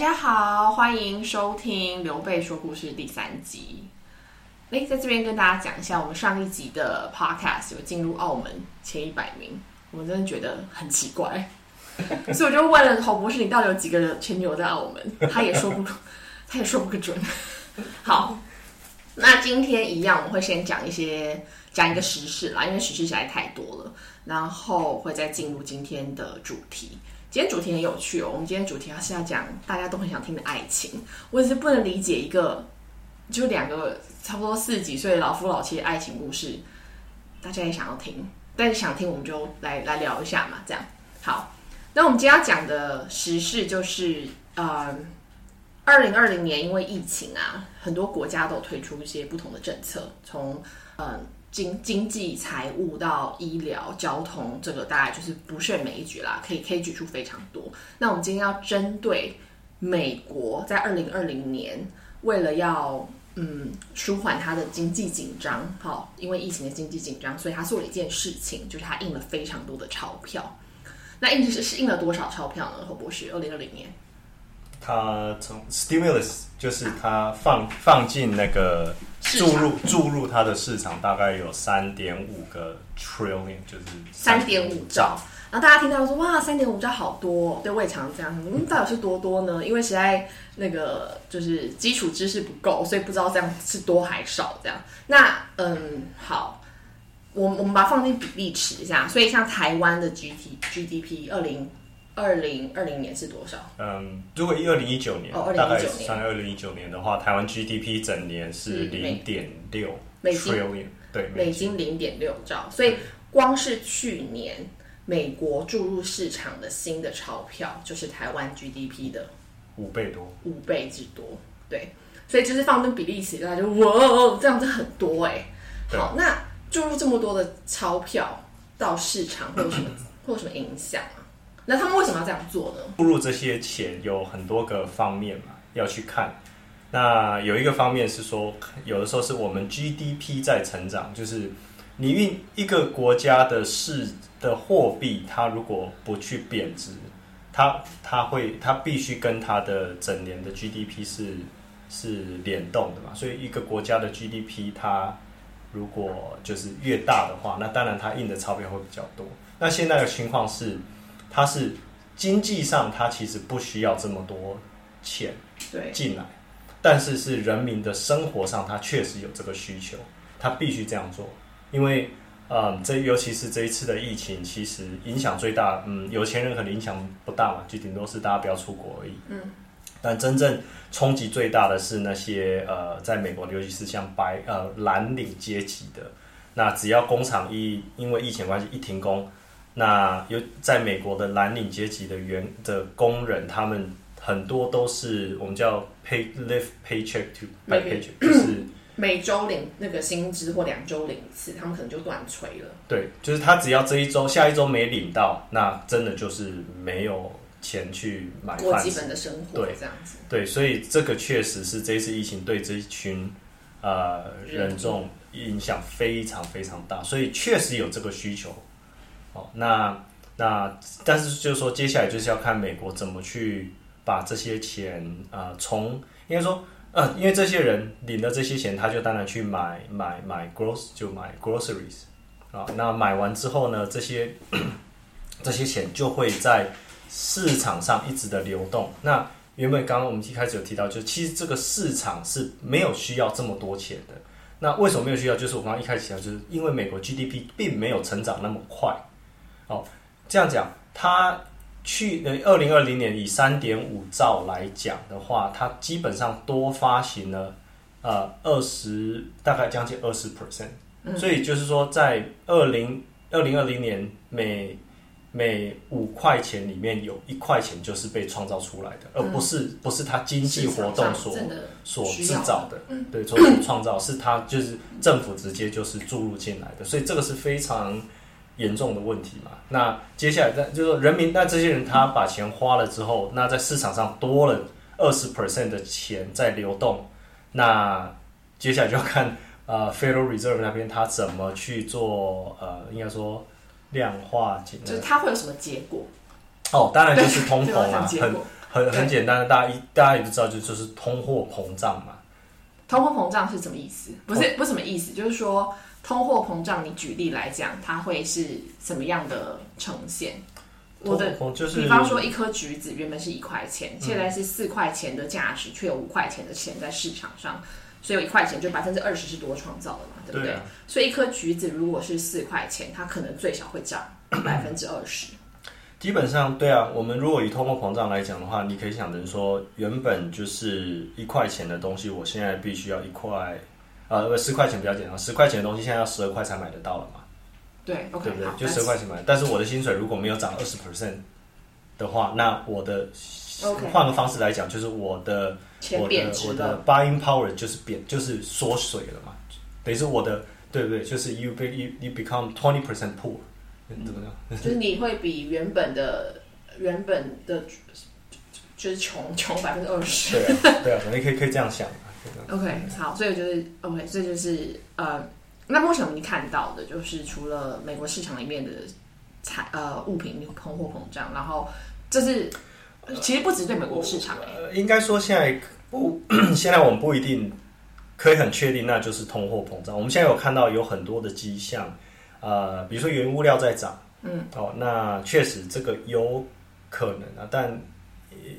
大家好，欢迎收听刘备说故事第三集。哎，在这边跟大家讲一下，我们上一集的 podcast 有进入澳门前一百名，我们真的觉得很奇怪，所以我就问了侯博士，你到底有几个前女友在澳门？他也说不，他也说不个准。好，那今天一样，我们会先讲一些讲一个时事啦，因为时事实在太多了，然后会再进入今天的主题。今天主题很有趣哦，我们今天主题是要讲大家都很想听的爱情。我只是不能理解一个就两个差不多四十几岁老夫老妻的爱情故事，大家也想要听，但是想听我们就来来聊一下嘛。这样好，那我们今天要讲的时事就是呃，二零二零年因为疫情啊，很多国家都推出一些不同的政策，从嗯。经经济、财务到医疗、交通，这个大概就是不胜枚举啦，可以可以举出非常多。那我们今天要针对美国在二零二零年，为了要嗯舒缓它的经济紧张，好，因为疫情的经济紧张，所以他做了一件事情，就是他印了非常多的钞票。那印是是印了多少钞票呢？何博士，二零二零年，他从 stimulus 就是他放放进那个。注入注入它的市场大概有三点五个 trillion，就是三点五兆。然后大家听到说哇，三点五兆好多，对，我也常这样。嗯，到底是多多呢？因为实在那个就是基础知识不够，所以不知道这样是多还少这样。那嗯，好，我我们把它放进比例尺一下。所以像台湾的 G T G D P 二零。二零二零年是多少？嗯，如果一二零一九年，哦，大概算二零一九年的话，台湾 GDP 整年是零点六美金，对，美金零点六兆。所以光是去年美国注入市场的新的钞票，就是台湾 GDP 的五倍多，五倍之多。对，所以就是放跟比例起来，就哇，这样子很多哎。好，那注入这么多的钞票到市场，会有什么会有什么影响？那他们为什么要这样做呢？注入这些钱有很多个方面嘛，要去看。那有一个方面是说，有的时候是我们 GDP 在成长，就是你运一个国家的市的货币，它如果不去贬值，它它会它必须跟它的整年的 GDP 是是联动的嘛。所以一个国家的 GDP 它如果就是越大的话，那当然它印的钞票会比较多。那现在的情况是。它是经济上，它其实不需要这么多钱进来，但是是人民的生活上，它确实有这个需求，它必须这样做。因为，嗯，这尤其是这一次的疫情，其实影响最大，嗯，有钱人可能影响不大嘛，就顶多是大家不要出国而已。嗯，但真正冲击最大的是那些呃，在美国，尤其是像白呃蓝领阶级的，那只要工厂一因为疫情关系一停工。那有在美国的蓝领阶级的员的工人，他们很多都是我们叫 pay live paycheck to paycheck，就是 每周领那个薪资或两周领一次，他们可能就断炊了。对，就是他只要这一周下一周没领到，那真的就是没有钱去买过基本的生活。对，这样子。对，所以这个确实是这一次疫情对这一群呃人众影响非常非常大，所以确实有这个需求。哦，那那但是就是说，接下来就是要看美国怎么去把这些钱啊，从应该说，呃，因为这些人领了这些钱，他就当然去买买买 gross 就买 groceries 啊，那买完之后呢，这些这些钱就会在市场上一直的流动。那原本刚刚我们一开始有提到，就其实这个市场是没有需要这么多钱的。那为什么没有需要？就是我刚刚一开始提到，就是因为美国 GDP 并没有成长那么快。哦，这样讲，它去呃，二零二零年以三点五兆来讲的话，它基本上多发行了呃二十，大概将近二十 percent，所以就是说，在二零二零二零年每每五块钱里面有一块钱就是被创造出来的，而不是不是它经济活动所所制造的，对，所创造是它就是政府直接就是注入进来的，所以这个是非常。严重的问题嘛？那接下来在就是说，人民那这些人他把钱花了之后，那在市场上多了二十 percent 的钱在流动，那接下来就要看 呃 Federal Reserve 那边他怎么去做呃，应该说量化，就是它会有什么结果？哦，当然就是 通膨啊，很很很简单的，大家一大家也都知道，就就是通货膨胀嘛。通货膨胀是什么意思？不是不是什么意思，就是说通货膨胀，你举例来讲，它会是什么样的呈现？我的就是比方说，一颗橘子原本是一块钱，现在是四块钱的价值，却有五块钱的钱在市场上，所以有一块钱就百分之二十是多创造的嘛，对不对？对啊所以一颗橘子如果是四块钱，它可能最少会涨百分之二十。基本上对啊，我们如果以通货膨胀来讲的话，你可以想成说，原本就是一块钱的东西，我现在必须要一块，呃，十块钱比较简单，十块钱的东西现在要十二块才买得到了嘛，对？对不对就但十块钱买，但是我的薪水如果没有涨二十 percent 的话，那我的换个方式来讲，就是我的我的我的 buying power 就是贬，就是缩水了嘛，等于是我的对不对？就是 you be you you become twenty percent poor，就是你会比原本的原本的就是穷穷百分之二十。对啊，对啊，你可以可以这样想 OK，好，所以就是 OK，这就是呃，那目前我们看到的就是除了美国市场里面的产呃物品通货膨胀，然后这是其实不只对美国市场哎、呃，应该说现在不，现在我们不一定可以很确定，那就是通货膨胀。我们现在有看到有很多的迹象，呃，比如说原物料在涨，嗯，哦，那确实这个有可能啊，但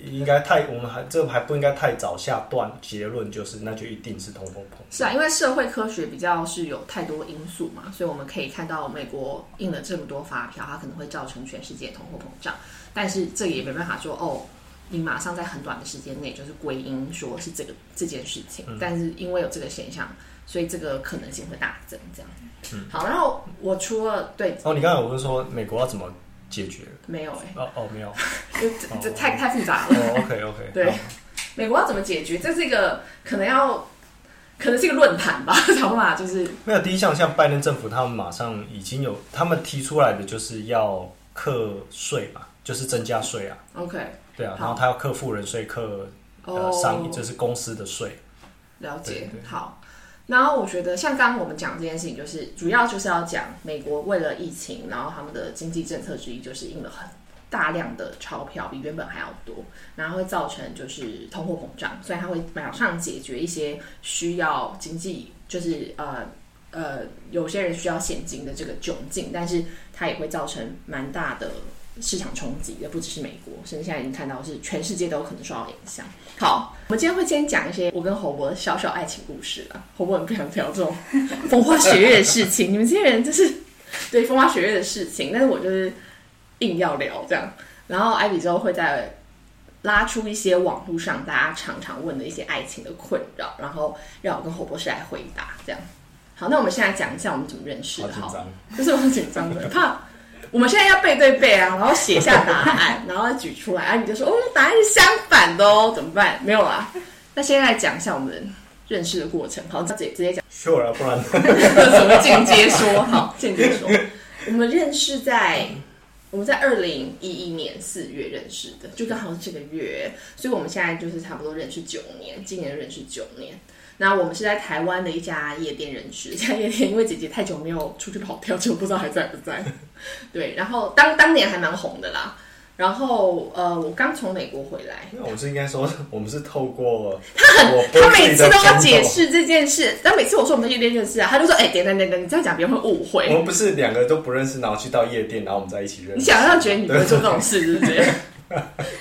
应该太，我们还这还不应该太早下断结论，就是那就一定是通货膨胀。是啊，因为社会科学比较是有太多因素嘛，所以我们可以看到美国印了这么多发票，它可能会造成全世界通货膨胀，但是这也没办法说哦，你马上在很短的时间内就是归因说是这个这件事情，但是因为有这个现象，所以这个可能性会大增这样。嗯。好，然后我除了对。哦，你刚才我是说美国要怎么解决？没有哎、哦哦，没有。就这这太太复杂了。哦，OK OK，对。美国要怎么解决？这是一个可能要，可能是一个论坛吧，想办法就是没有第一项，像拜登政府他们马上已经有，他们提出来的就是要课税嘛，就是增加税啊，OK。对啊，然后他要课富人税，课呃哦，商，就是公司的税，了解。对对。好。然后我觉得，像刚刚我们讲这件事情，就是主要就是要讲美国为了疫情，然后他们的经济政策之一就是印了很大量的钞票，比原本还要多，然后会造成就是通货膨胀，所以它会马上解决一些需要经济，就是呃呃，有些人需要现金的这个窘境，但是它也会造成蛮大的市场冲击的，不只是美国，甚至现在已经看到是全世界都有可能受到影响。好，我们今天会先讲一些我跟侯博的小小爱情故事啊。侯博很不想聊这种 风花雪月的事情，你们这些人就是对风花雪月的事情，但是我就是硬要聊这样。然后艾比之后会在拉出一些网络上大家常常问的一些爱情的困扰，然后让我跟侯博士来回答这样。好，那我们现在讲一下我们怎么认识的。好紧张。就是我很紧张的，怕我们现在要背对背啊，然后写下答案，然后再举出来，啊，你就说哦，答案是相反的哦，怎么办？没有啦。那现在来讲一下我们认识的过程，好，直接直接讲 Sure 啊，不然什 么间接说，好，间接说，我们认识在。我们在二零一一年四月认识的，就刚好是这个月，所以我们现在就是差不多认识九年，今年认识九年。那我们是在台湾的一家夜店认识，这 家夜店因为姐姐太久没有出去跑跳，就不知道还在不在。对，然后当当年还蛮红的啦。然后呃，我刚从美国回来，那我是应该说，我们是透过他很我他每次都要解释这件事，但每次我说我们在夜店认识啊，他就说哎，等等等等，你这样讲别人会误会。我们不是两个都不认识，然后去到夜店，然后我们在一起认识。你想要觉得你不会做这种事，是不是？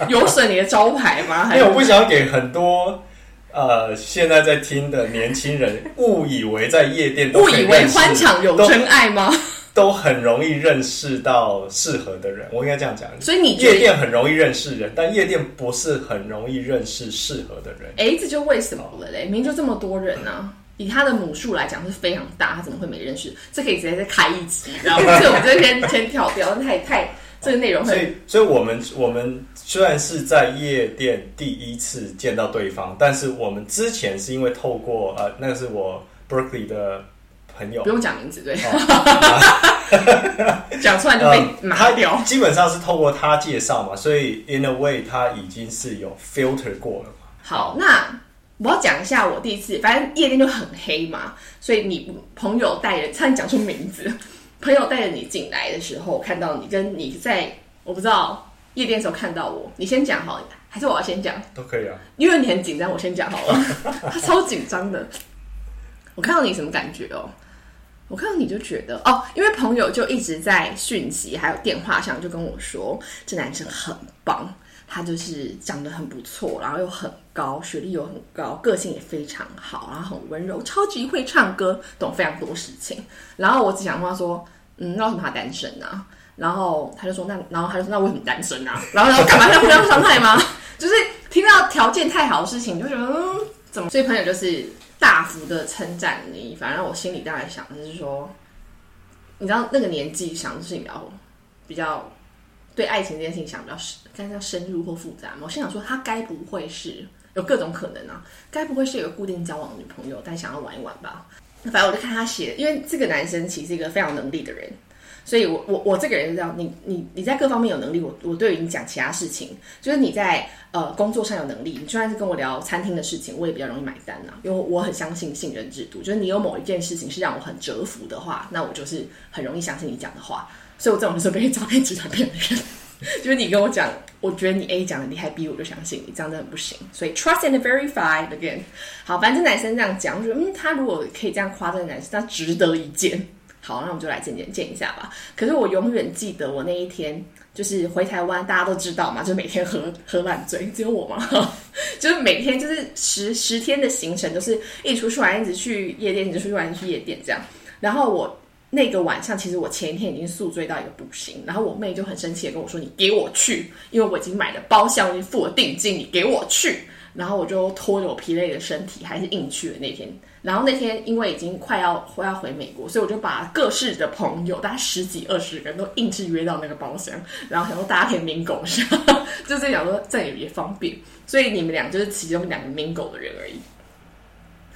有损你的招牌吗？因为我不想要给很多呃现在在听的年轻人 误以为在夜店都误以为欢场有真爱吗？都很容易认识到适合的人。我应该这样讲，所以你夜，店很容易认识人，但夜店不是很容易认识适合的人。哎，这就为什么了嘞？明明就这么多人呢、以他的母数来讲是非常大，他怎么会没认识？这可以直接再开一集，然后 这个我们就先先跳掉，太太这个内容很所以，所以我们我们虽然是在夜店第一次见到对方，但是我们之前是因为透过呃，那个是我 Berkeley 的朋友不，用讲名字，对，哦 讲出来就被嗯他麻掉。基本上是透过他介绍嘛，所以 in a way 他已经是有 filter 过了嘛。好，那我要讲一下我第一次，反正夜店就很黑嘛，所以你朋友带人，差点讲出名字，朋友带着你进来的时候，看到你跟你在我不知道夜店的时候看到我，你先讲好，还是我要先讲？都可以啊。因为你很紧张，我先讲好了。他超紧张的。我看到你什么感觉哦？我看到你就觉得哦，因为朋友就一直在讯息还有电话上就跟我说，这男生很棒，他就是长得很不错，然后又很高，学历又很高，个性也非常好，然后很温柔，超级会唱歌，懂非常多事情。然后我只想问他说，嗯，那为什么他单身呢？然后他就说，那然后他就说，那为什么单身啊？然后然后干嘛要互相伤害吗？就是听到条件太好的事情，就觉得嗯，怎么？所以朋友就是大幅的称赞你，反正我心里大概想的是说，你知道那个年纪想的事情比较比较对爱情这件事情想比较深，该叫深入或复杂嘛？我心想说，他该不会是有各种可能啊？该不会是有个固定交往的女朋友，但想要玩一玩吧？反正我就看他写，因为这个男生其实是一个非常能力的人。所以，我我我这个人是这样，你你你在各方面有能力，我我对于你讲其他事情，就是你在呃工作上有能力，你就算是跟我聊餐厅的事情，我也比较容易买单呐，因为我很相信信任制度，就是你有某一件事情是让我很折服的话，那我就是很容易相信你讲的话，所以我这种就是被诈骗集团骗的人，就是你跟我讲，我觉得你 A 讲的厉害，B 我就相信你，这样真的不行，所以 trust and verify again，好，反正男生这样讲，我觉得嗯，他如果可以这样夸这个男生，他值得一见。好，那我们就来见见见一下吧。可是我永远记得我那一天，就是回台湾，大家都知道嘛，就每天喝喝烂醉，只有我吗？就是每天就是十十天的行程，都是一出去玩，一直去夜店，一直出去玩，一直去夜店这样。然后我那个晚上，其实我前一天已经宿醉到一个不行，然后我妹就很生气的跟我说：“你给我去，因为我已经买了包厢，已经付了定金，你给我去。”然后我就拖着我疲累的身体，还是硬去了那天。然后那天因为已经快要要回美国，所以我就把各式的朋友，大概十几二十个人都硬是约到那个包厢，然后想说大家可以明狗下，就是想说这样也方便。所以你们俩就是其中两个明狗的人而已。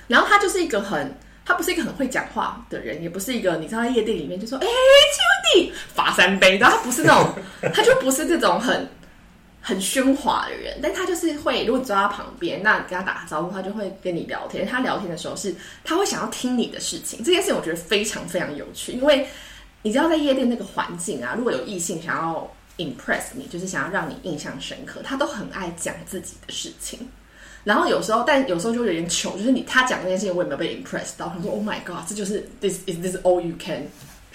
然后他就是一个很，他不是一个很会讲话的人，也不是一个你知道在夜店里面就说哎兄弟罚三杯，然后他不是那种，他就不是这种很。很喧哗的人，但他就是会，如果你坐他旁边，那你跟他打个招呼，他就会跟你聊天。他聊天的时候是，他会想要听你的事情。这件事情我觉得非常非常有趣，因为你知道在夜店那个环境啊，如果有异性想要 impress 你，就是想要让你印象深刻，他都很爱讲自己的事情。然后有时候，但有时候就有点糗，就是你他讲那件事情，我也没有被 impress 到。他说：“Oh my god，这就是 this is this all you can。”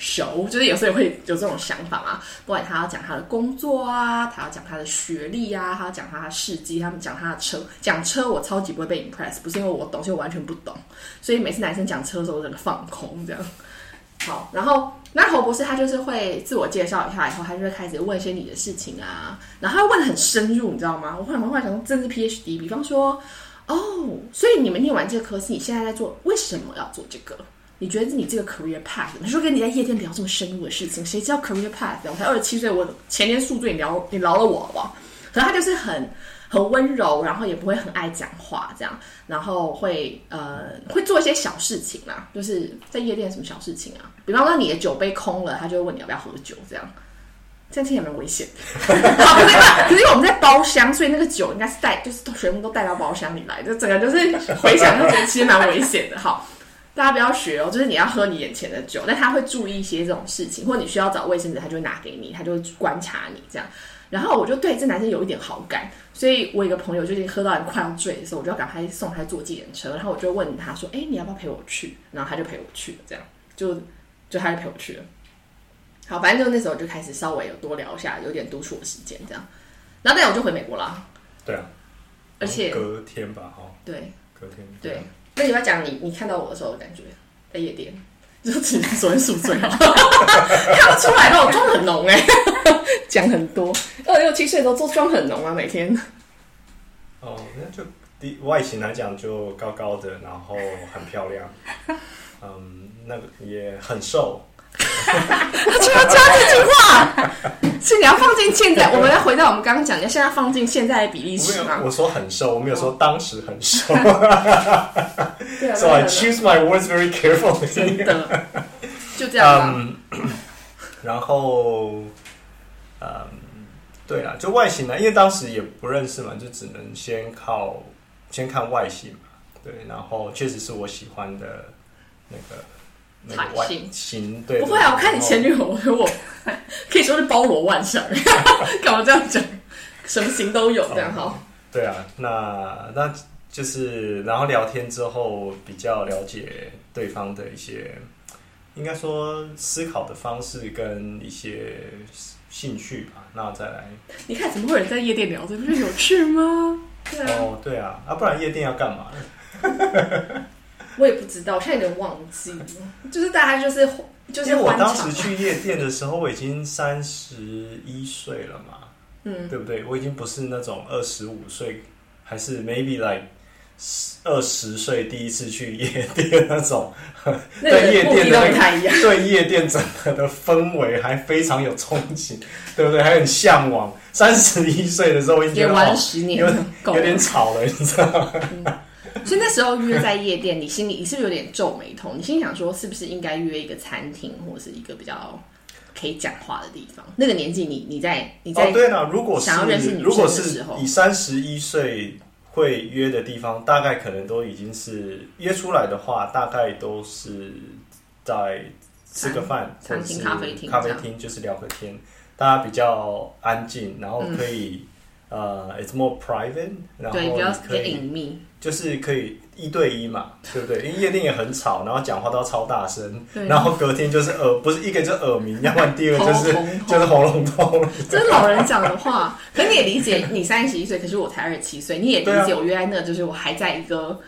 show，就是有时候也会有这种想法嘛。不管他要讲他的工作啊，他要讲他的学历啊，他要讲他的事迹，他们讲他的车，讲车我超级不会被 impress，不是因为我懂，是我完全不懂。所以每次男生讲车的时候，我整个放空这样。好，然后那侯博士他就是会自我介绍一下以后，他就会开始问一些你的事情啊，然后他问的很深入，你知道吗？我忽然忽然想说，政治 PhD，比方说，哦，所以你们念完这个科是你现在在做，为什么要做这个？你觉得你这个 career path？你说跟你在夜店聊这么深入的事情，谁知道 career path？我才二十七岁，我前年宿醉，你聊你饶了我好不好？可能他就是很很温柔，然后也不会很爱讲话，这样，然后会呃会做一些小事情啦，就是在夜店什么小事情啊？比方说你的酒杯空了，他就会问你要不要喝酒，这样，这样听起来蛮危险。可是可是我们在包厢，所以那个酒应该是带，就是全部都带到包厢里来，就整个就是回想就觉得其实蛮危险的。好。大家不要学哦，就是你要喝你眼前的酒，但他会注意一些这种事情，或你需要找卫生纸，他就会拿给你，他就会观察你这样。然后我就对这男生有一点好感，所以我一个朋友就是喝到快要醉的时候，我就要赶快送他坐计程车，然后我就问他说：“哎，你要不要陪我去？”然后他就陪我去了，这样就就他就陪我去了。好，反正就那时候就开始稍微有多聊一下，有点独处的时间这样。然后那我就回美国了。对啊，而且隔天吧，哈，对，隔天对。那你要讲你你看到我的时候的感觉，在夜店，就只昨天宿醉了，看不出来，那我妆很浓哎，讲很多，二六七岁都做妆很浓啊，每天。哦，那就第外形来讲就高高的，然后很漂亮，嗯，那个也很瘦。他就要加这句话，是你要放进现在，我们要回到我们刚刚讲，你要现在放进现在的比例尺吗？我说很瘦，我没有说当时很瘦。，So I choose my words very carefully。真的，就这样。然后，嗯，对了，就外形呢，因为当时也不认识嘛，就只能先靠先看外形嘛。对，然后确实是我喜欢的那个。外形对，不会啊！我看你前女友，我 可以说是包罗万象，干嘛这样讲？什么型都有，这样好。对啊，那那就是然后聊天之后比较了解对方的一些，应该说思考的方式跟一些兴趣吧。那再来你看，怎么会有人在夜店聊这不是有趣吗？对啊，哦，对啊，啊，不然夜店要干嘛？我也不知道，我现在有点忘记了，就是大家就是就是因为我当时去夜店的时候，我已经三十一岁了嘛，嗯，对不对？我已经不是那种二十五岁，还是 maybe like 二十岁第一次去夜店那种，那对夜店的那个不太一样。对夜店整个的氛围还非常有憧憬，对不对？还很向往。三十一岁的时候，我已经觉也得哦玩十年有点，有点了。吵了，你知道吗？所以那时候约在夜店，你心里你是不是有点皱眉头？你心里想说，是不是应该约一个餐厅，或者是一个比较可以讲话的地方？那个年纪你，你在你在、哦，对了，如果是想要认识女生如果的时候是以三十一岁会约的地方，大概可能都已经是约出来的话，大概都是在吃个饭，餐厅咖啡厅咖啡厅就是聊个天，大家比较安静，然后可以、呃，it's more private，然后对比较你可以隐秘，就是可以一对一嘛，对不对？因为夜店也很吵，然后讲话都要超大声，然后隔天就是耳，不是一个就耳鸣，要不然第二个就是就是喉咙痛。这是老人讲的话。可你也理解，你三十一岁，可是我才二十七岁，你也理解我原来那个就是我还在一个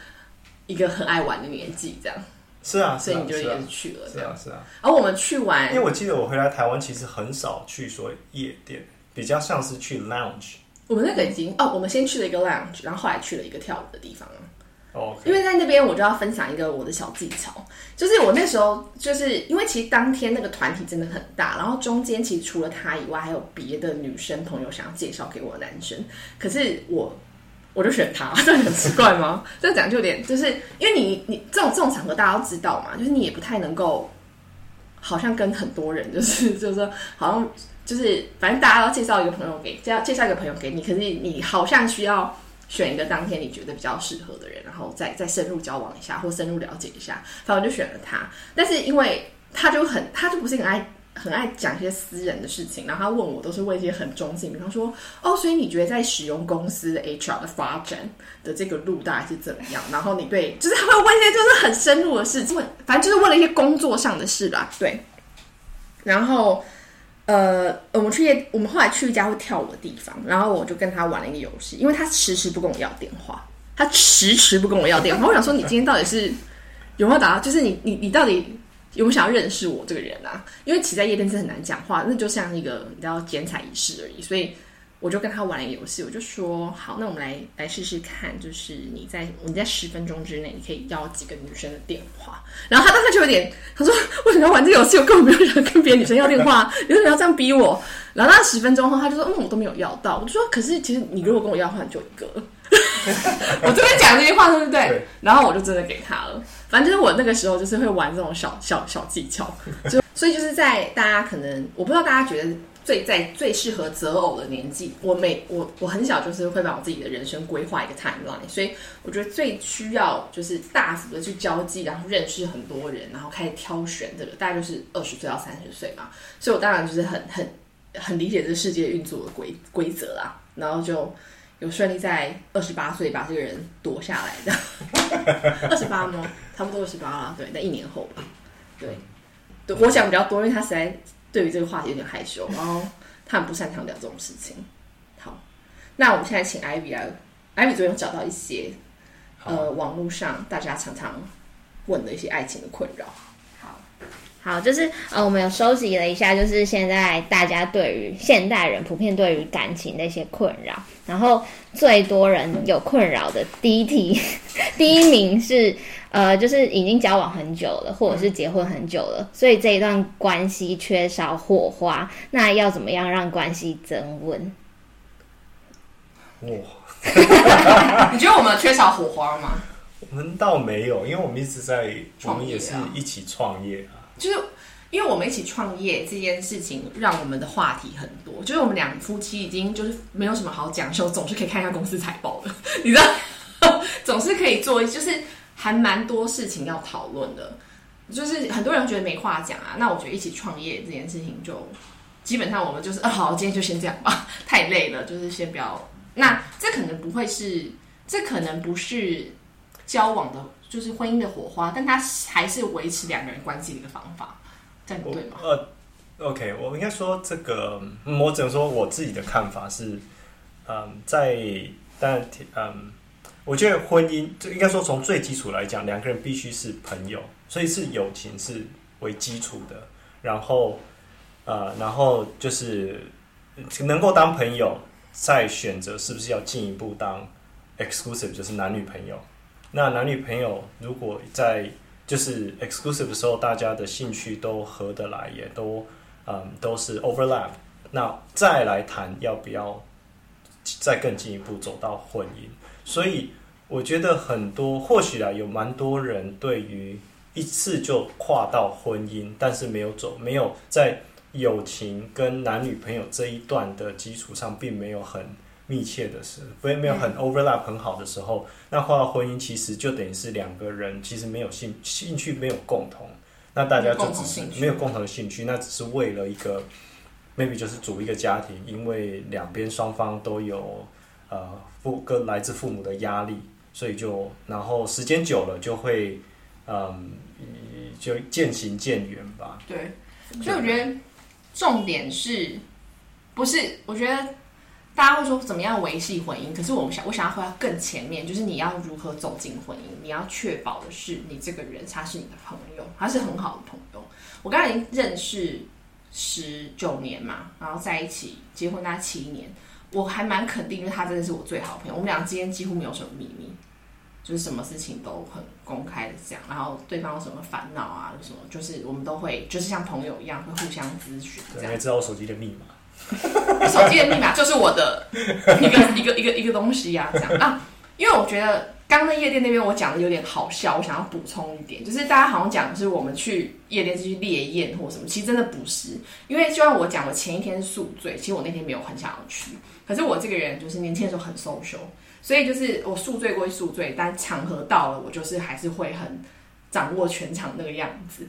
一个很爱玩的年纪，这样，是啊，所以你就是也啊是去了这样。是啊是啊，而我们去玩因为，我记得我回来台湾其实很少去说夜店，比较像是去 lounge。我们那个已经哦，我们先去了一个 lounge，然后后来去了一个跳舞的地方。哦，因为在那边我就要分享一个我的小技巧，就是我那时候就是因为其实当天那个团体真的很大，然后中间其实除了他以外，还有别的女生朋友想要介绍给我的男生，可是我我就选他，这很奇怪吗？这样讲就有点就是因为你你这种这种场合大家都知道嘛，就是你也不太能够，好像跟很多人就是就是说好像就是反正大家都介绍一个朋友给介绍介绍一个朋友给你，可是你好像需要。选一个当天你觉得比较适合的人，然后再再深入交往一下，或深入了解一下。反正就选了他，但是因为他就很，他就不是很爱很爱讲一些私人的事情，然后他问我都是问一些很中性，比方说，哦，所以你觉得在使用公司的 HR 的发展的这个路大概是怎么样？然后你对，就是他会问一些就是很深入的事情，问反正就是问了一些工作上的事啦，对。然后，呃，我们去夜，我们后来去一家会跳舞的地方，然后我就跟他玩了一个游戏，因为他迟迟不跟我要电话，他迟迟不跟我要电话。我想说，你今天到底是有没有打到？就是你你你到底有没有想要认识我这个人啊？因为其实在夜店是很难讲话，那就像一个你知道剪彩仪式而已，所以。我就跟他玩了一个游戏，我就说好，那我们来来试试看，就是你在你在十分钟之内，你可以要几个女生的电话。然后他当时就有点，他说为什么要玩这个游戏？我根本没有想跟别的女生要电话，你为什么要这样逼我？然后他十分钟后，他就说嗯，我都没有要到。我就说可是其实你如果跟我要的话，你就一个。我这边讲这些话，对不对？对然后我就真的给他了。反正就是我那个时候就是会玩这种小小小技巧，就所以就是在大家可能我不知道大家觉得最在最适合择偶的年纪，我每我我很小就是会把我自己的人生规划一个 timeline，所以我觉得最需要就是大幅的去交际，然后认识很多人，然后开始挑选这个，大概就是二十岁到三十岁嘛。所以我当然就是很很很理解这世界运作的规规则啦，然后就。有顺利在二十八岁把这个人夺下来的，二十八吗？差不多二十八啦，对，在一年后吧，对，对，我想比较多，因为他实在对于这个话题有点害羞，然后 他很不擅长聊这种事情。好，那我们现在请 Ivy 来，Ivy 昨天有找到一些呃网络上大家常常问的一些爱情的困扰。好，就是呃，我们有收集了一下，就是现在大家对于现代人普遍对于感情的一些困扰，然后最多人有困扰的第一题，第一名是呃，就是已经交往很久了，或者是结婚很久了，所以这一段关系缺少火花，那要怎么样让关系增温？哇，你觉得我们缺少火花吗？我们倒没有，因为我们一直在，我们也创业啊是一起创业啊。就是因为我们一起创业这件事情，让我们的话题很多。就是我们两夫妻已经就是没有什么好讲的时候，总是可以看一下公司财报的，你知道，总是可以做，就是还蛮多事情要讨论的。就是很多人觉得没话讲啊，那我觉得一起创业这件事情就基本上我们就是啊好，今天就先这样吧，太累了，就是先不要那这可能不会是，这可能不是交往的，就是婚姻的火花，但它还是维持两个人关系的一个方法，这样对吗？呃，OK，我应该说这个，我只能说我自己的看法是，嗯，在但嗯，我觉得婚姻就应该说从最基础来讲，两个人必须是朋友，所以是友情是为基础的，然后呃，然后就是能够当朋友，再选择是不是要进一步当 exclusive，就是男女朋友。那男女朋友如果在就是 exclusive 的时候，大家的兴趣都合得来，也都嗯都是 overlap，那再来谈要不要再更进一步走到婚姻。所以我觉得很多或许啊，有蛮多人对于一次就跨到婚姻，但是没有走，没有在友情跟男女朋友这一段的基础上，并没有很密切的时，不没有很 overlap 很好的时候，那跨到婚姻其实就等于是两个人其实没有兴兴趣没有共同，那大家就只是没有共同的兴趣，那只是为了一个 maybe 就是组一个家庭，因为两边双方都有呃父跟来自父母的压力，所以就然后时间久了就会嗯就渐行渐远吧。对，所以我觉得重点是不是？我觉得大家会说怎么样维系婚姻，可是我们想，我想要回到更前面，就是你要如何走进婚姻，你要确保的是你这个人他是你的朋友，他是很好的朋友。我刚才已经认识十九年嘛，然后在一起结婚大概七年，我还蛮肯定，就是他真的是我最好的朋友。我们俩之间几乎没有什么秘密，就是什么事情都很公开的讲，然后对方有什么烦恼啊，什么就是我们都会就是像朋友一样会互相咨询这对，样你。也知道我手机的密码。手机的密码就是我的一个一个一个一个东西呀、这样啊。因为我觉得刚刚在夜店那边我讲的有点好笑，我想要补充一点，就是大家好像讲的是我们去夜店是去猎艳或什么，其实真的不是。因为就像我讲，我前一天宿醉，其实我那天没有很想要去，可是我这个人就是年轻的时候很 social，所以就是我宿醉归宿醉，但场合到了，我就是还是会很掌握全场那个样子。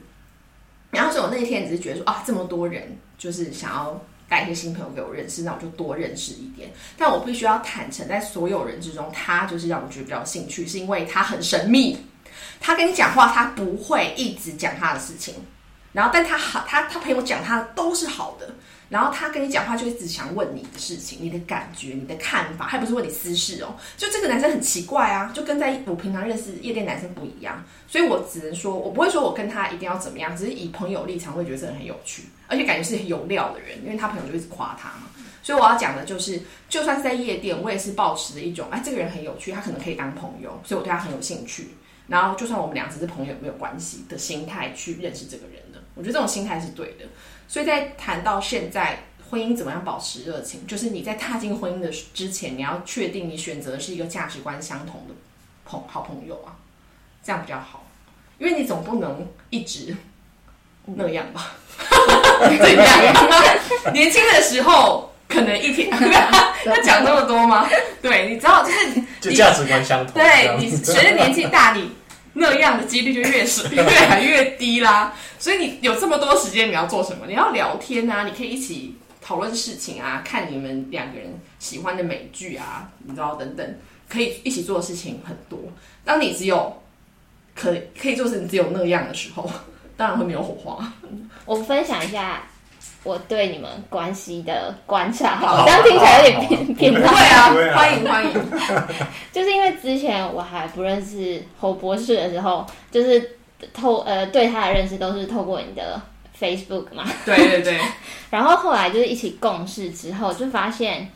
然后所以我那一天只是觉得说啊，这么多人就是想要带一些新朋友给我认识，那我就多认识一点。但我必须要坦诚，在所有人之中，他就是让我觉得比较兴趣，是因为他很神秘。他跟你讲话，他不会一直讲他的事情，然后但他好，他他朋友讲他的都是好的。然后他跟你讲话，就一直想问你的事情、你的感觉、你的看法，还不是问你私事哦。就这个男生很奇怪啊，就跟在我平常认识夜店男生不一样。所以我只能说，我不会说我跟他一定要怎么样，只是以朋友立场会觉得这人很有趣，而且感觉是很有料的人，因为他朋友就一直夸他嘛。所以我要讲的就是，就算是在夜店，我也是保持的一种，哎，这个人很有趣，他可能可以当朋友，所以我对他很有兴趣。然后，就算我们俩只是朋友，没有关系的心态去认识这个人的，我觉得这种心态是对的。所以在谈到现在婚姻怎么样保持热情，就是你在踏进婚姻的之前，你要确定你选择的是一个价值观相同的朋好朋友啊，这样比较好。因为你总不能一直那样吧？怎样？年轻的时候可能一天 要讲那么多吗？对，你知道，就是就价值观相同。这对你随着年纪大，你那样的几率就越是，越来越低啦。所以你有这么多时间，你要做什么？你要聊天啊，你可以一起讨论事情啊，看你们两个人喜欢的美剧啊，你知道等等，可以一起做的事情很多。当你只有可可以做成只有那样的时候，当然会没有火花。我分享一下我对你们关系的观察，好好，这样听起来有点偏偏不差。会啊不会，啊欢迎欢迎。就是因为之前我还不认识侯博士的时候，就是透呃对他的认识都是透过你的 Facebook 嘛，对对对，然后后来就是一起共事之后，就发现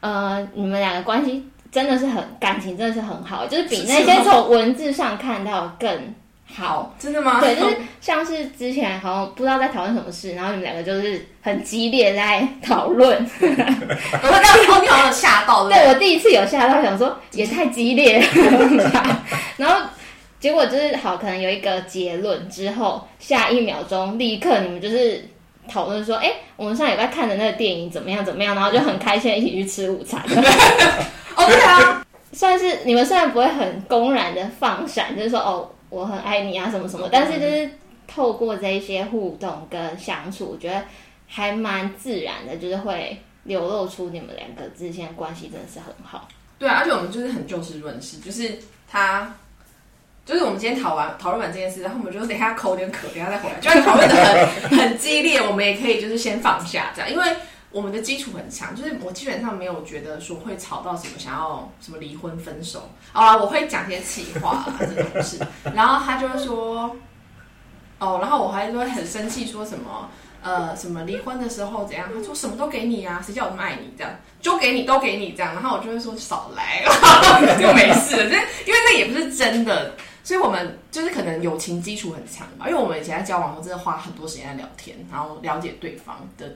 呃你们两个关系真的是很感情真的是很好，就是比那些从文字上看到更好。真的吗？对，就是像是之前好像不知道在讨论什么事，然后你们两个就是很激烈在讨论。我会让你好像吓到，对我第一次有吓到，想说也太激烈了，然后结果就是好，可能有一个结论之后，下一秒钟立刻你们就是讨论说，哎、我们上礼拜看的那个电影怎么样怎么样，然后就很开心地一起去吃午餐。哦，对啊，算是你们虽然不会很公然的放闪，就是说哦我很爱你啊什么什么，但是就是透过这一些互动跟相处，我觉得还蛮自然的，就是会流露出你们两个之间的关系真的是很好。对啊，而且我们就是很就事论事，就是他，就是我们今天讨完讨论完这件事，然后我们就等一下口有点渴，等一下再回来，就算讨论的很很激烈，我们也可以就是先放下这样，因为我们的基础很强，就是我基本上没有觉得说会吵到什么想要什么离婚分手啊，我会讲些气话啊这种事，然后他就会说，哦，然后我还会很生气说什么。呃，什么离婚的时候怎样？他说什么都给你啊，谁叫我那么爱你？这样就给你，都给你这样。然后我就会说少来，就没事了。这因为那也不是真的，所以我们就是可能友情基础很强吧。因为我们以前在交往的时候，真的花很多时间在聊天，然后了解对方的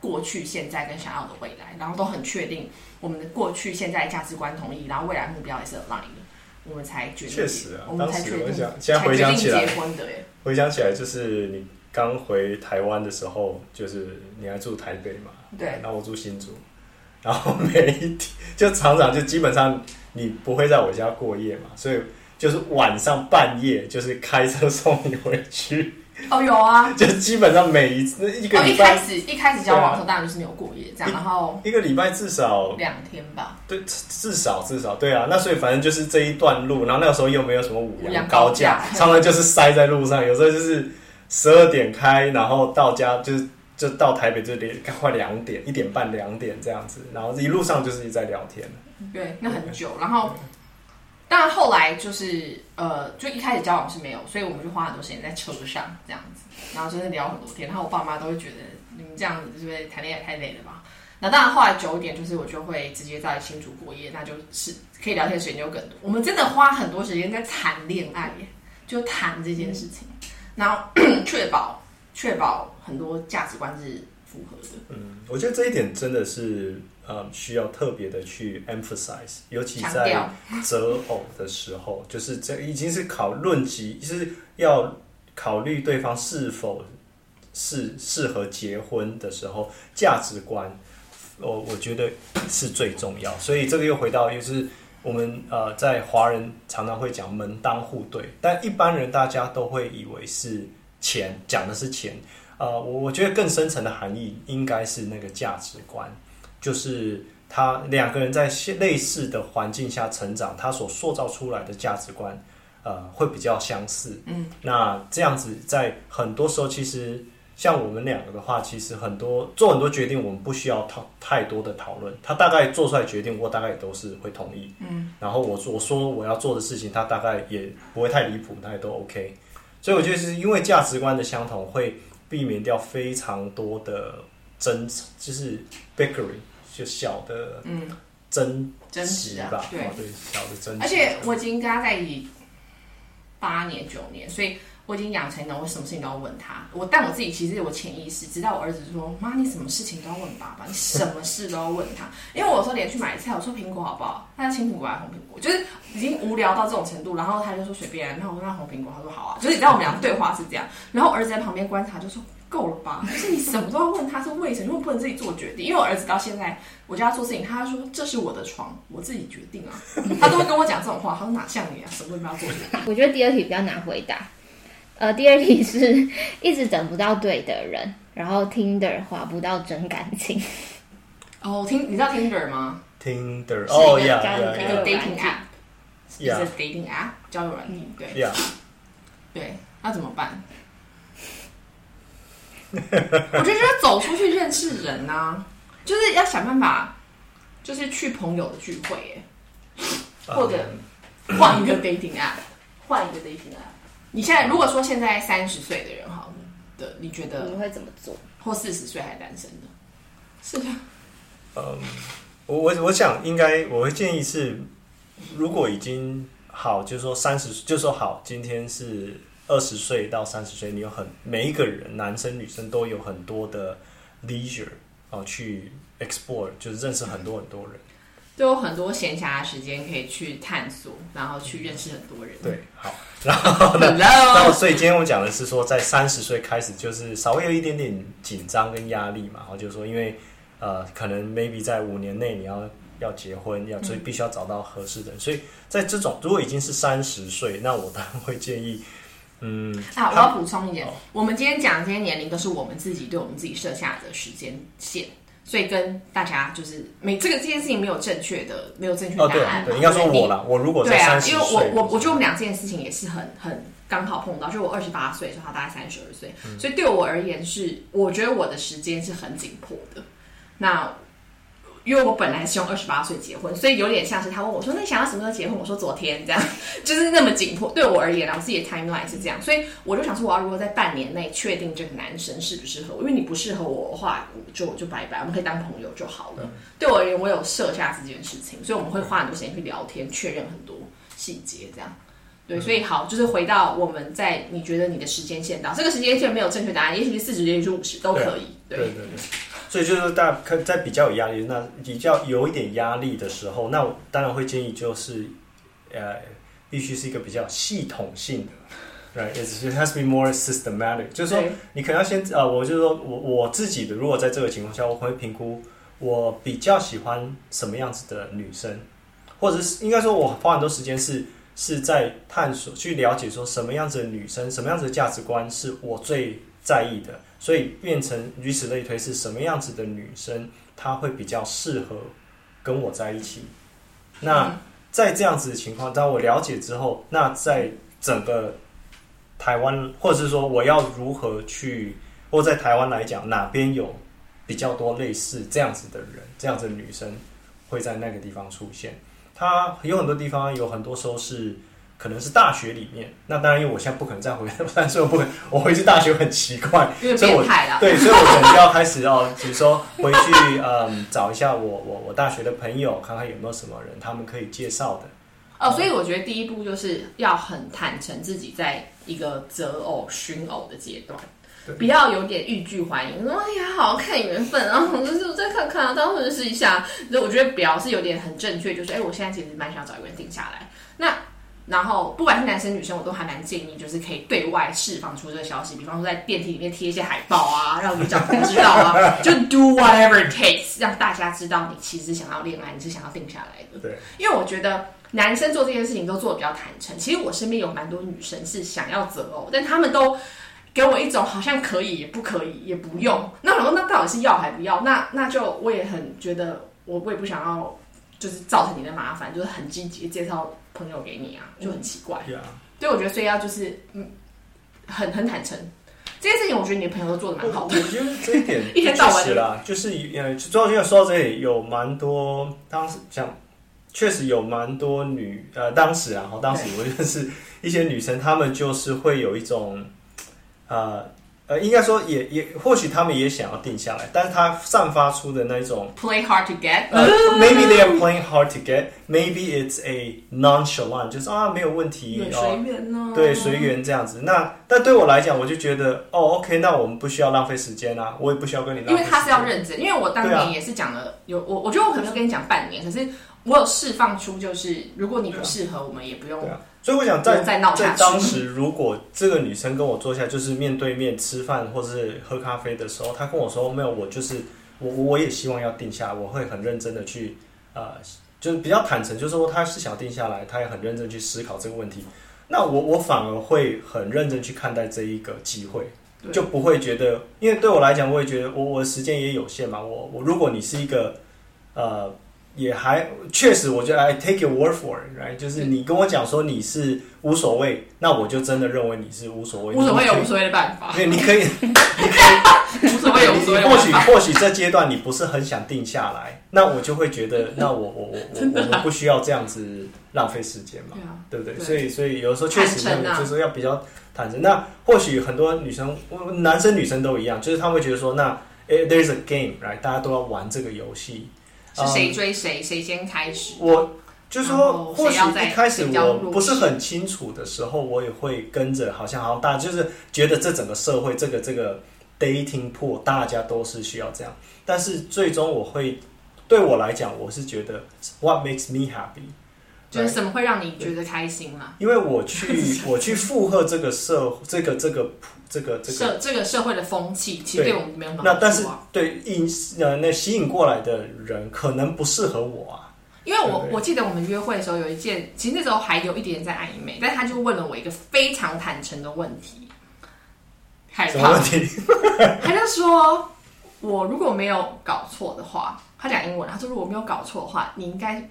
过去、现在跟想要的未来，然后都很确定我们的过去、现在价值观同意，然后未来目标也是 align 的，我们才决定。确实啊，我们才决定，现在回想起来，结婚的耶。回想起来，就是你。刚回台湾的时候，就是你还住台北嘛？对。然后我住新竹，然后每一天就常常就基本上你不会在我家过夜嘛，所以就是晚上半夜就是开车送你回去。哦，有啊。就基本上每一次一个一开始一开始交往的时候，当然就是没有过夜这样，然后一个礼拜至少两天吧。对，至少至少对啊。那所以反正就是这一段路，然后那个时候又没有什么五羊高架，常常就是塞在路上，有时候就是。十二点开，然后到家就是就到台北这里快两点，一点半两点这样子，然后一路上就是一直在聊天。对，那很久。然后，当然后来就是呃，就一开始交往是没有，所以我们就花很多时间在车上这样子，然后真的聊很多天。然后我爸妈都会觉得你们这样子是不是谈恋爱太累了吧？那当然后来久一点，就是我就会直接在新竹过夜，那就是可以聊天时间就更多。我们真的花很多时间在谈恋爱，就谈这件事情。然后确保确保很多价值观是符合的。嗯，我觉得这一点真的是呃需要特别的去 emphasize，尤其在择偶的时候，就是这已经是考论及，就是要考虑对方是否是适合结婚的时候，价值观，我我觉得是最重要。所以这个又回到就是。我们呃，在华人常常会讲门当户对，但一般人大家都会以为是钱，讲的是钱。呃，我我觉得更深层的含义应该是那个价值观，就是他两个人在类似的环境下成长，他所塑造出来的价值观，呃，会比较相似。嗯，那这样子在很多时候其实。像我们两个的话，其实很多做很多决定，我们不需要讨太多的讨论。他大概做出来决定，我大概也都是会同意。嗯，然后我我说我要做的事情，他大概也不会太离谱，他也都 OK。所以我觉得是因为价值观的相同，会避免掉非常多的争，就是 bickering 就小的嗯争争执吧，对对小的争执。而且我已经跟他在一起八年九年，所以。我已经养成了，我什么事情都要问他。我但我自己其实我潜意识，直到我儿子说：“妈，你什么事情都要问爸爸，你什么事都要问他。”因为我说连去买菜，我说苹果好不好？他青苹果还是红苹果？就是已经无聊到这种程度。然后他就说随便。然后我说那红苹果，他说好啊。就是你知道我们两个对话是这样。然后儿子在旁边观察，就说够了吧？就是你什么都要问他是为什么？因为不能自己做决定？因为我儿子到现在我叫他做事情，他说这是我的床，我自己决定啊。他都会跟我讲这种话。他说哪像你啊？什么都不要做决定。我觉得第二题比较难回答。呃，第二题是一直等不到对的人，然后 Tinder 划不到真感情。哦，听你知道 Tinder 吗？Tinder 哦呀，一个 dating app，一个 dating app 交友软件，对，对，那怎么办？我就觉得要走出去认识人啊，就是要想办法，就是去朋友的聚会，哎，或者换一个 dating app，换一个 dating app。你现在如果说现在三十岁的人哈的，你觉得你会怎么做？或四十岁还单身的？是的。嗯，我我我想应该我会建议是，如果已经好，就是说三十，就说好，今天是二十岁到三十岁，你有很每一个人，男生女生都有很多的 leisure 啊，去 explore，就是认识很多很多人。都有很多闲暇的时间可以去探索，然后去认识很多人。对，好，然后呢？然后所以今天我讲的是说，在三十岁开始，就是稍微有一点点紧张跟压力嘛。然后就是说，因为呃，可能 maybe 在五年内你要要结婚，要所以必须要找到合适的人。所以在这种如果已经是三十岁，那我当然会建议，嗯，啊，我要补充一点，我们今天讲这些年龄都是我们自己对我们自己设下的时间线。所以跟大家就是没这个这件事情没有正确的没有正确哦，对答案嘛。对，应该说我啦，我如果对啊在三，十因为岁，我我我觉得我们俩这件事情也是很很刚好碰到，就我二十八岁的时候，他大概三十二岁，嗯所以对我而言是，我觉得我的时间是很紧迫的。那因为我本来希望二十八岁结婚，所以有点像是他问我说：“那你想要什么时候结婚？”我说：“昨天。”这样就是那么紧迫。对我而言啊，我自己的 timeline 是这样，所以我就想说，我要如果在半年内确定这个男生适不适合我，因为你不适合我的话，我就就拜拜，我们可以当朋友就好了。对我而言，我有设下这件事情，所以我们会花很多时间去聊天，确认很多细节，这样。对，所以好，就是回到我们在你觉得你的时间线到这个时间线没有正确答案，也许是四十，也许是五十，都可以。对对对，所以就是大家可在比较有压力，那比较有一点压力的时候，那我当然会建议就是，呃，必须是一个比较系统性的，right? It has to be more systematic，就是说你可能要先呃，我就是说我我自己的，如果在这个情况下，我会评估我比较喜欢什么样子的女生，或者是应该说我花很多时间是是在探索去了解说什么样子的女生，什么样子的价值观是我最在意的，所以变成如此类推，是什么样子的女生她会比较适合跟我在一起。那在这样子的情况，当我了解之后，那在整个台湾，或者是说我要如何去，或在台湾来讲，哪边有比较多类似这样子的人，这样子的女生会在那个地方出现。她有很多地方，有很多时候是可能是大学里面。那当然，因为我现在不可能再回，但是我不可能，我回去大学很奇怪，因为所以我变态啦。对，所以我可能就要开始哦，比如说回去嗯找一下我我我大学的朋友，看看有没有什么人他们可以介绍的。哦，所以我觉得第一步就是要很坦诚自己在一个择偶、寻偶的阶段对，不要有点欲拒还迎，说哎呀，好好看缘分，然后就是我再看看啊，当认识一下。就我觉得表是有点很正确，就是哎，我现在其实蛮想找一个人定下来。那然后不管是男生女生，我都还蛮建议，就是可以对外释放出这个消息，比方说在电梯里面贴一些海报啊，让女长官知道啊，就 do whatever it takes，让大家知道你其实想要恋爱，你是想要定下来的。对，因为我觉得男生做这件事情都做的比较坦诚。其实我身边有蛮多女生是想要择偶，但他们都给我一种好像可以也不可以也不用。那我说那到底是要还不要？那那就我也很觉得我我也不想要，就是造成你的麻烦，就是很积极介绍朋友给你啊，就很奇怪。对啊，所以我觉得所以要就是嗯，很很坦诚。这件事情，我觉得你的朋友都做的蛮好的我的。觉得这一点 一天到晚啦，就是呃，主要因为说到这里有蛮多，当时像确实有蛮多女呃，当时啊，后，当时我认识一些女生，她们就是会有一种呃呃，应该说也也或许他们也想要定下来，但是他散发出的那种 Play hard to get，呃，maybe they are playing hard to get, maybe it's a nonchalant，就是啊没有问题随缘呢。对，随缘这样子。那但对我来讲，我就觉得哦，OK，那我们不需要浪费时间啊，我也不需要跟你浪费。因为他是要认真，因为我当年也是讲了有我，我觉得我可能是跟你讲半年，可是我有释放出，就是如果你不适合，我们也不用所以我想在在下当时，如果这个女生跟我坐下，就是面对面吃饭或者是喝咖啡的时候，她跟我说没有，我就是我我也希望要定下，我会很认真的去呃，就是比较坦诚，就是说她是想定下来，她也很认真去思考这个问题。那我我反而会很认真去看待这一个机会。就不会觉得，因为对我来讲，我也觉得我我的时间也有限嘛。我我如果你是一个呃，也还确实，我觉得 I take your word for it，right？就是你跟我讲说你是无所谓，那我就真的认为你是无所谓。无所谓有无所谓的办法，你可以，你可以，无所谓有无所谓或许的办法。或许这阶段你不是很想定下来，那我就会觉得，那我我我我我们不需要这样子浪费时间嘛。对不对？对所以所以有的时候确实就是要比较坦诚。那或许很多女生，男生女生都一样，就是他们会觉得说，那诶，there's a game，right？大家都要玩这个游戏。是谁追谁，谁先开始？我就是说，或许一开始我不是很清楚的时候，我也会跟着，好像好像大家就是觉得这整个社会这个这个 dating pool 大家都是需要这样，但是最终我会对我来讲，我是觉得 what makes me happy。就是什么会让你觉得开心嘛？因为我去 我去附和这个社这个这个这个这个，社这个社会的风气，其实对对我们没有什么那但是。对引呃那吸引过来的人可能不适合我啊。因为我对我记得我们约会的时候有一件，其实那时候还有一点点在暧昧，但他就问了我一个非常坦诚的问题，害怕？他就说我如果没有搞错的话，他讲英文，他说如果没有搞错的话，你应该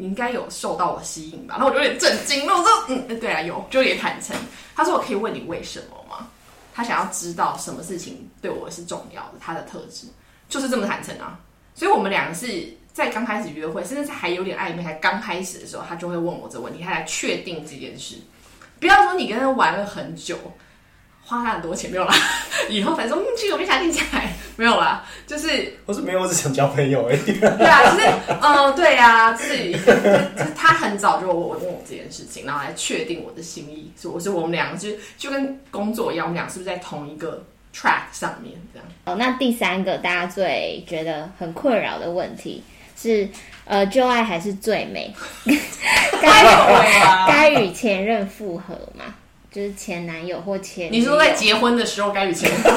你应该有受到我吸引吧？然后我就有点震惊，那我说嗯，对啊，有，就也坦诚。他说我可以问你为什么吗？他想要知道什么事情对我是重要的，他的特质就是这么坦诚啊。所以我们两个是在刚开始约会，甚至是还有点暧昧，才刚开始的时候，他就会问我这问题，他来确定这件事。不要说你跟他玩了很久。花他很多钱没有啦，以后才说嗯，去我没想听起来没有啦，就是我是没有，我只想交朋友而已。对啊，就是嗯，对呀，就是就是他很早就我问我这件事情，然后来确定我的心意，所以我说我们两个就就跟工作一样，我们俩是不是在同一个 track 上面这样？哦，那第三个大家最觉得很困扰的问题是，呃，旧爱还是最美？该该与前任复合吗？就是前男友或前，你说在结婚的时候该与前任！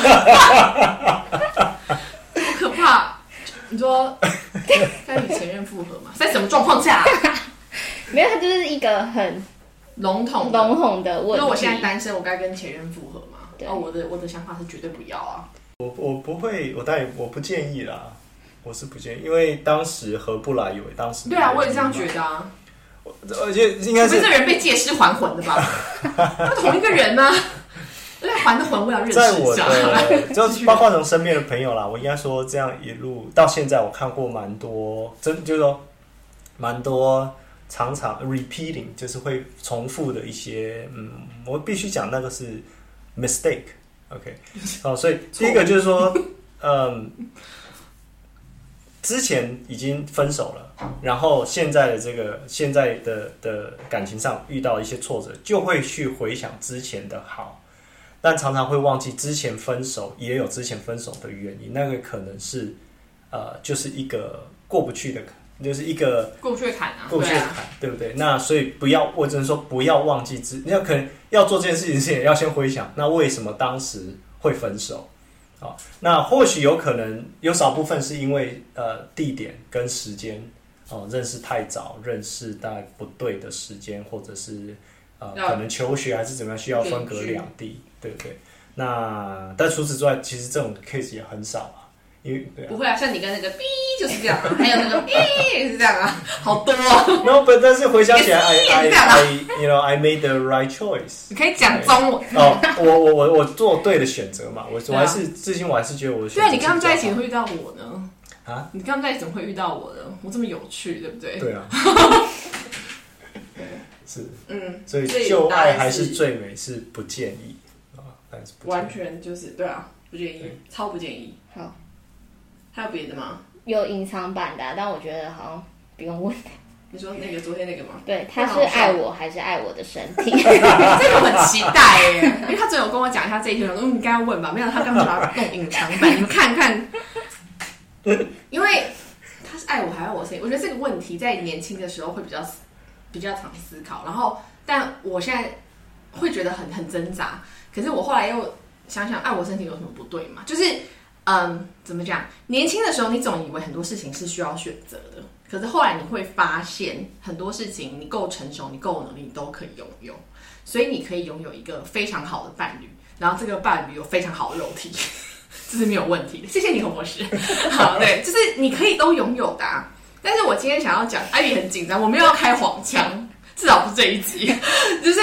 你说 该与前任复合吗？在什么状况下？没有，他就是一个很笼统笼统的问题。如果我现在单身，我该跟前任复合吗？哦，我的我的想法是绝对不要啊！我我不会，我当然我不建议啦，我是不建议，因为当时合不来，以为当时对啊，我也这样觉得啊。而且应该是这人被借尸还魂的吧？他同一个人呢？那还都还不了认识在我的，就包括从身边的朋友啦，我应该说这样一路到现在，我看过蛮多，真就是说蛮多常常 repeating，就是会重复的一些，嗯，我必须讲那个是 mistake，OK，哦，所以第一个就是说，嗯。之前已经分手了，然后现在的这个现在的的感情上遇到一些挫折，就会去回想之前的好，但常常会忘记之前分手也有之前分手的原因，那个可能是呃就是一个过不去的坎，就是一个过不去的坎啊，过不去的坎，对不对？那所以不要，我只能说不要忘记之，你要可能要做这件事情之前，要先回想，那为什么当时会分手？啊，那或许有可能有少部分是因为呃地点跟时间哦认识太早，认识在不对的时间，或者是呃可能求学还是怎么样需要分隔两地，对不对？那但除此之外，其实这种 case 也很少啊。因为不会啊，像你跟那个 B 就是这样，还有那个 B 是这样啊，好多。No，但是回想起来，I I，you know，I made the right choice。你可以讲中文哦，我我我我做对的选择嘛，我我还是至今我还是觉得我对啊，你跟他们在一起会遇到我呢？啊，你跟他们在一起怎么会遇到我呢？我这么有趣，对不对？对啊。是，嗯，所以旧爱还是最美，是不建议啊，但是完全就是对啊，不建议，超不建议。好。还有别的吗？有隐藏版的，但我觉得好像不用问。你说那个昨天那个吗？对，他是爱我还是爱我的身体？这个很期待耶，因为他昨天有跟我讲一下这一题，我说应该问吧，没有他刚把它弄隐藏版，你们看看。因为他是爱我还是爱我身体？我觉得这个问题在年轻的时候会比较比较常思考，然后但我现在会觉得很很挣扎。可是我后来又想想，爱我身体有什么不对嘛？就是。嗯，怎么讲？年轻的时候，你总以为很多事情是需要选择的，可是后来你会发现，很多事情你够成熟，你够有能力，你都可以拥有。所以你可以拥有一个非常好的伴侣，然后这个伴侣有非常好的肉体，这是没有问题的。谢谢你，何博士。好，对，就是你可以都拥有的。但是我今天想要讲，艾比很紧张，我没有要开黄腔，至少不是这一集。就是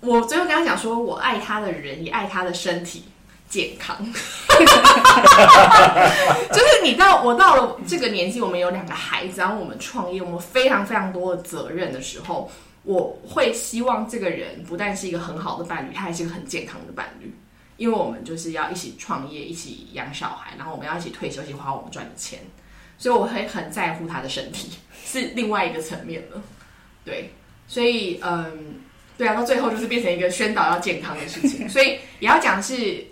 我最后跟他讲说，我爱他的人，也爱他的身体。健康，就是你到我到了这个年纪，我们有两个孩子，然后我们创业，我们非常非常多的责任的时候，我会希望这个人不但是一个很好的伴侣，他还是一个很健康的伴侣，因为我们就是要一起创业，一起养小孩，然后我们要一起退休，一起花我们赚的钱，所以我会很在乎他的身体，是另外一个层面了。对，所以嗯，对啊，到最后就是变成一个宣导要健康的事情，所以也要讲是。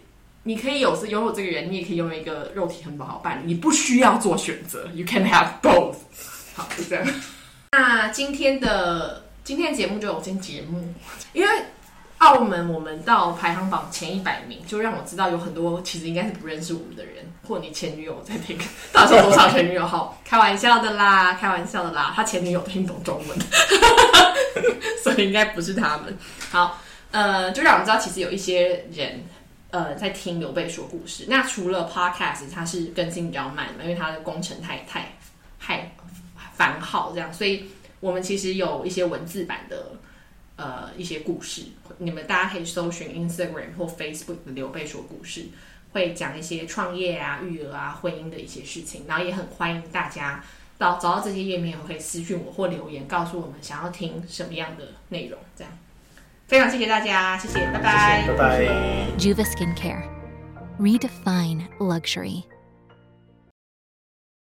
你可以有是拥有这个人，你也可以拥有一个肉体很不好办，你不需要做选择，You can have both。好，就这样。那今天的今天的节目就有今节目，因为澳门我们到排行榜前一百名，就让我知道有很多其实应该是不认识我们的人，或你前女友在听，到时候多少前女友号？开玩笑的啦，开玩笑的啦，他前女友听懂中文，所以应该不是他们。好，呃，就让我们知道其实有一些人。呃在听刘备说故事。那除了 Podcast，它是更新比较慢嘛，因为它的工程太太太繁浩这样，所以我们其实有一些文字版的呃一些故事，你们大家可以搜寻 Instagram 或 Facebook 的刘备说故事，会讲一些创业啊、育儿啊、婚姻的一些事情，然后也很欢迎大家。到找到这些页面，可以私讯我或留言告诉我们想要听什么样的内容。这样，非常谢谢大家，谢谢，拜拜，拜拜。Juva Skincare. Redefine luxury.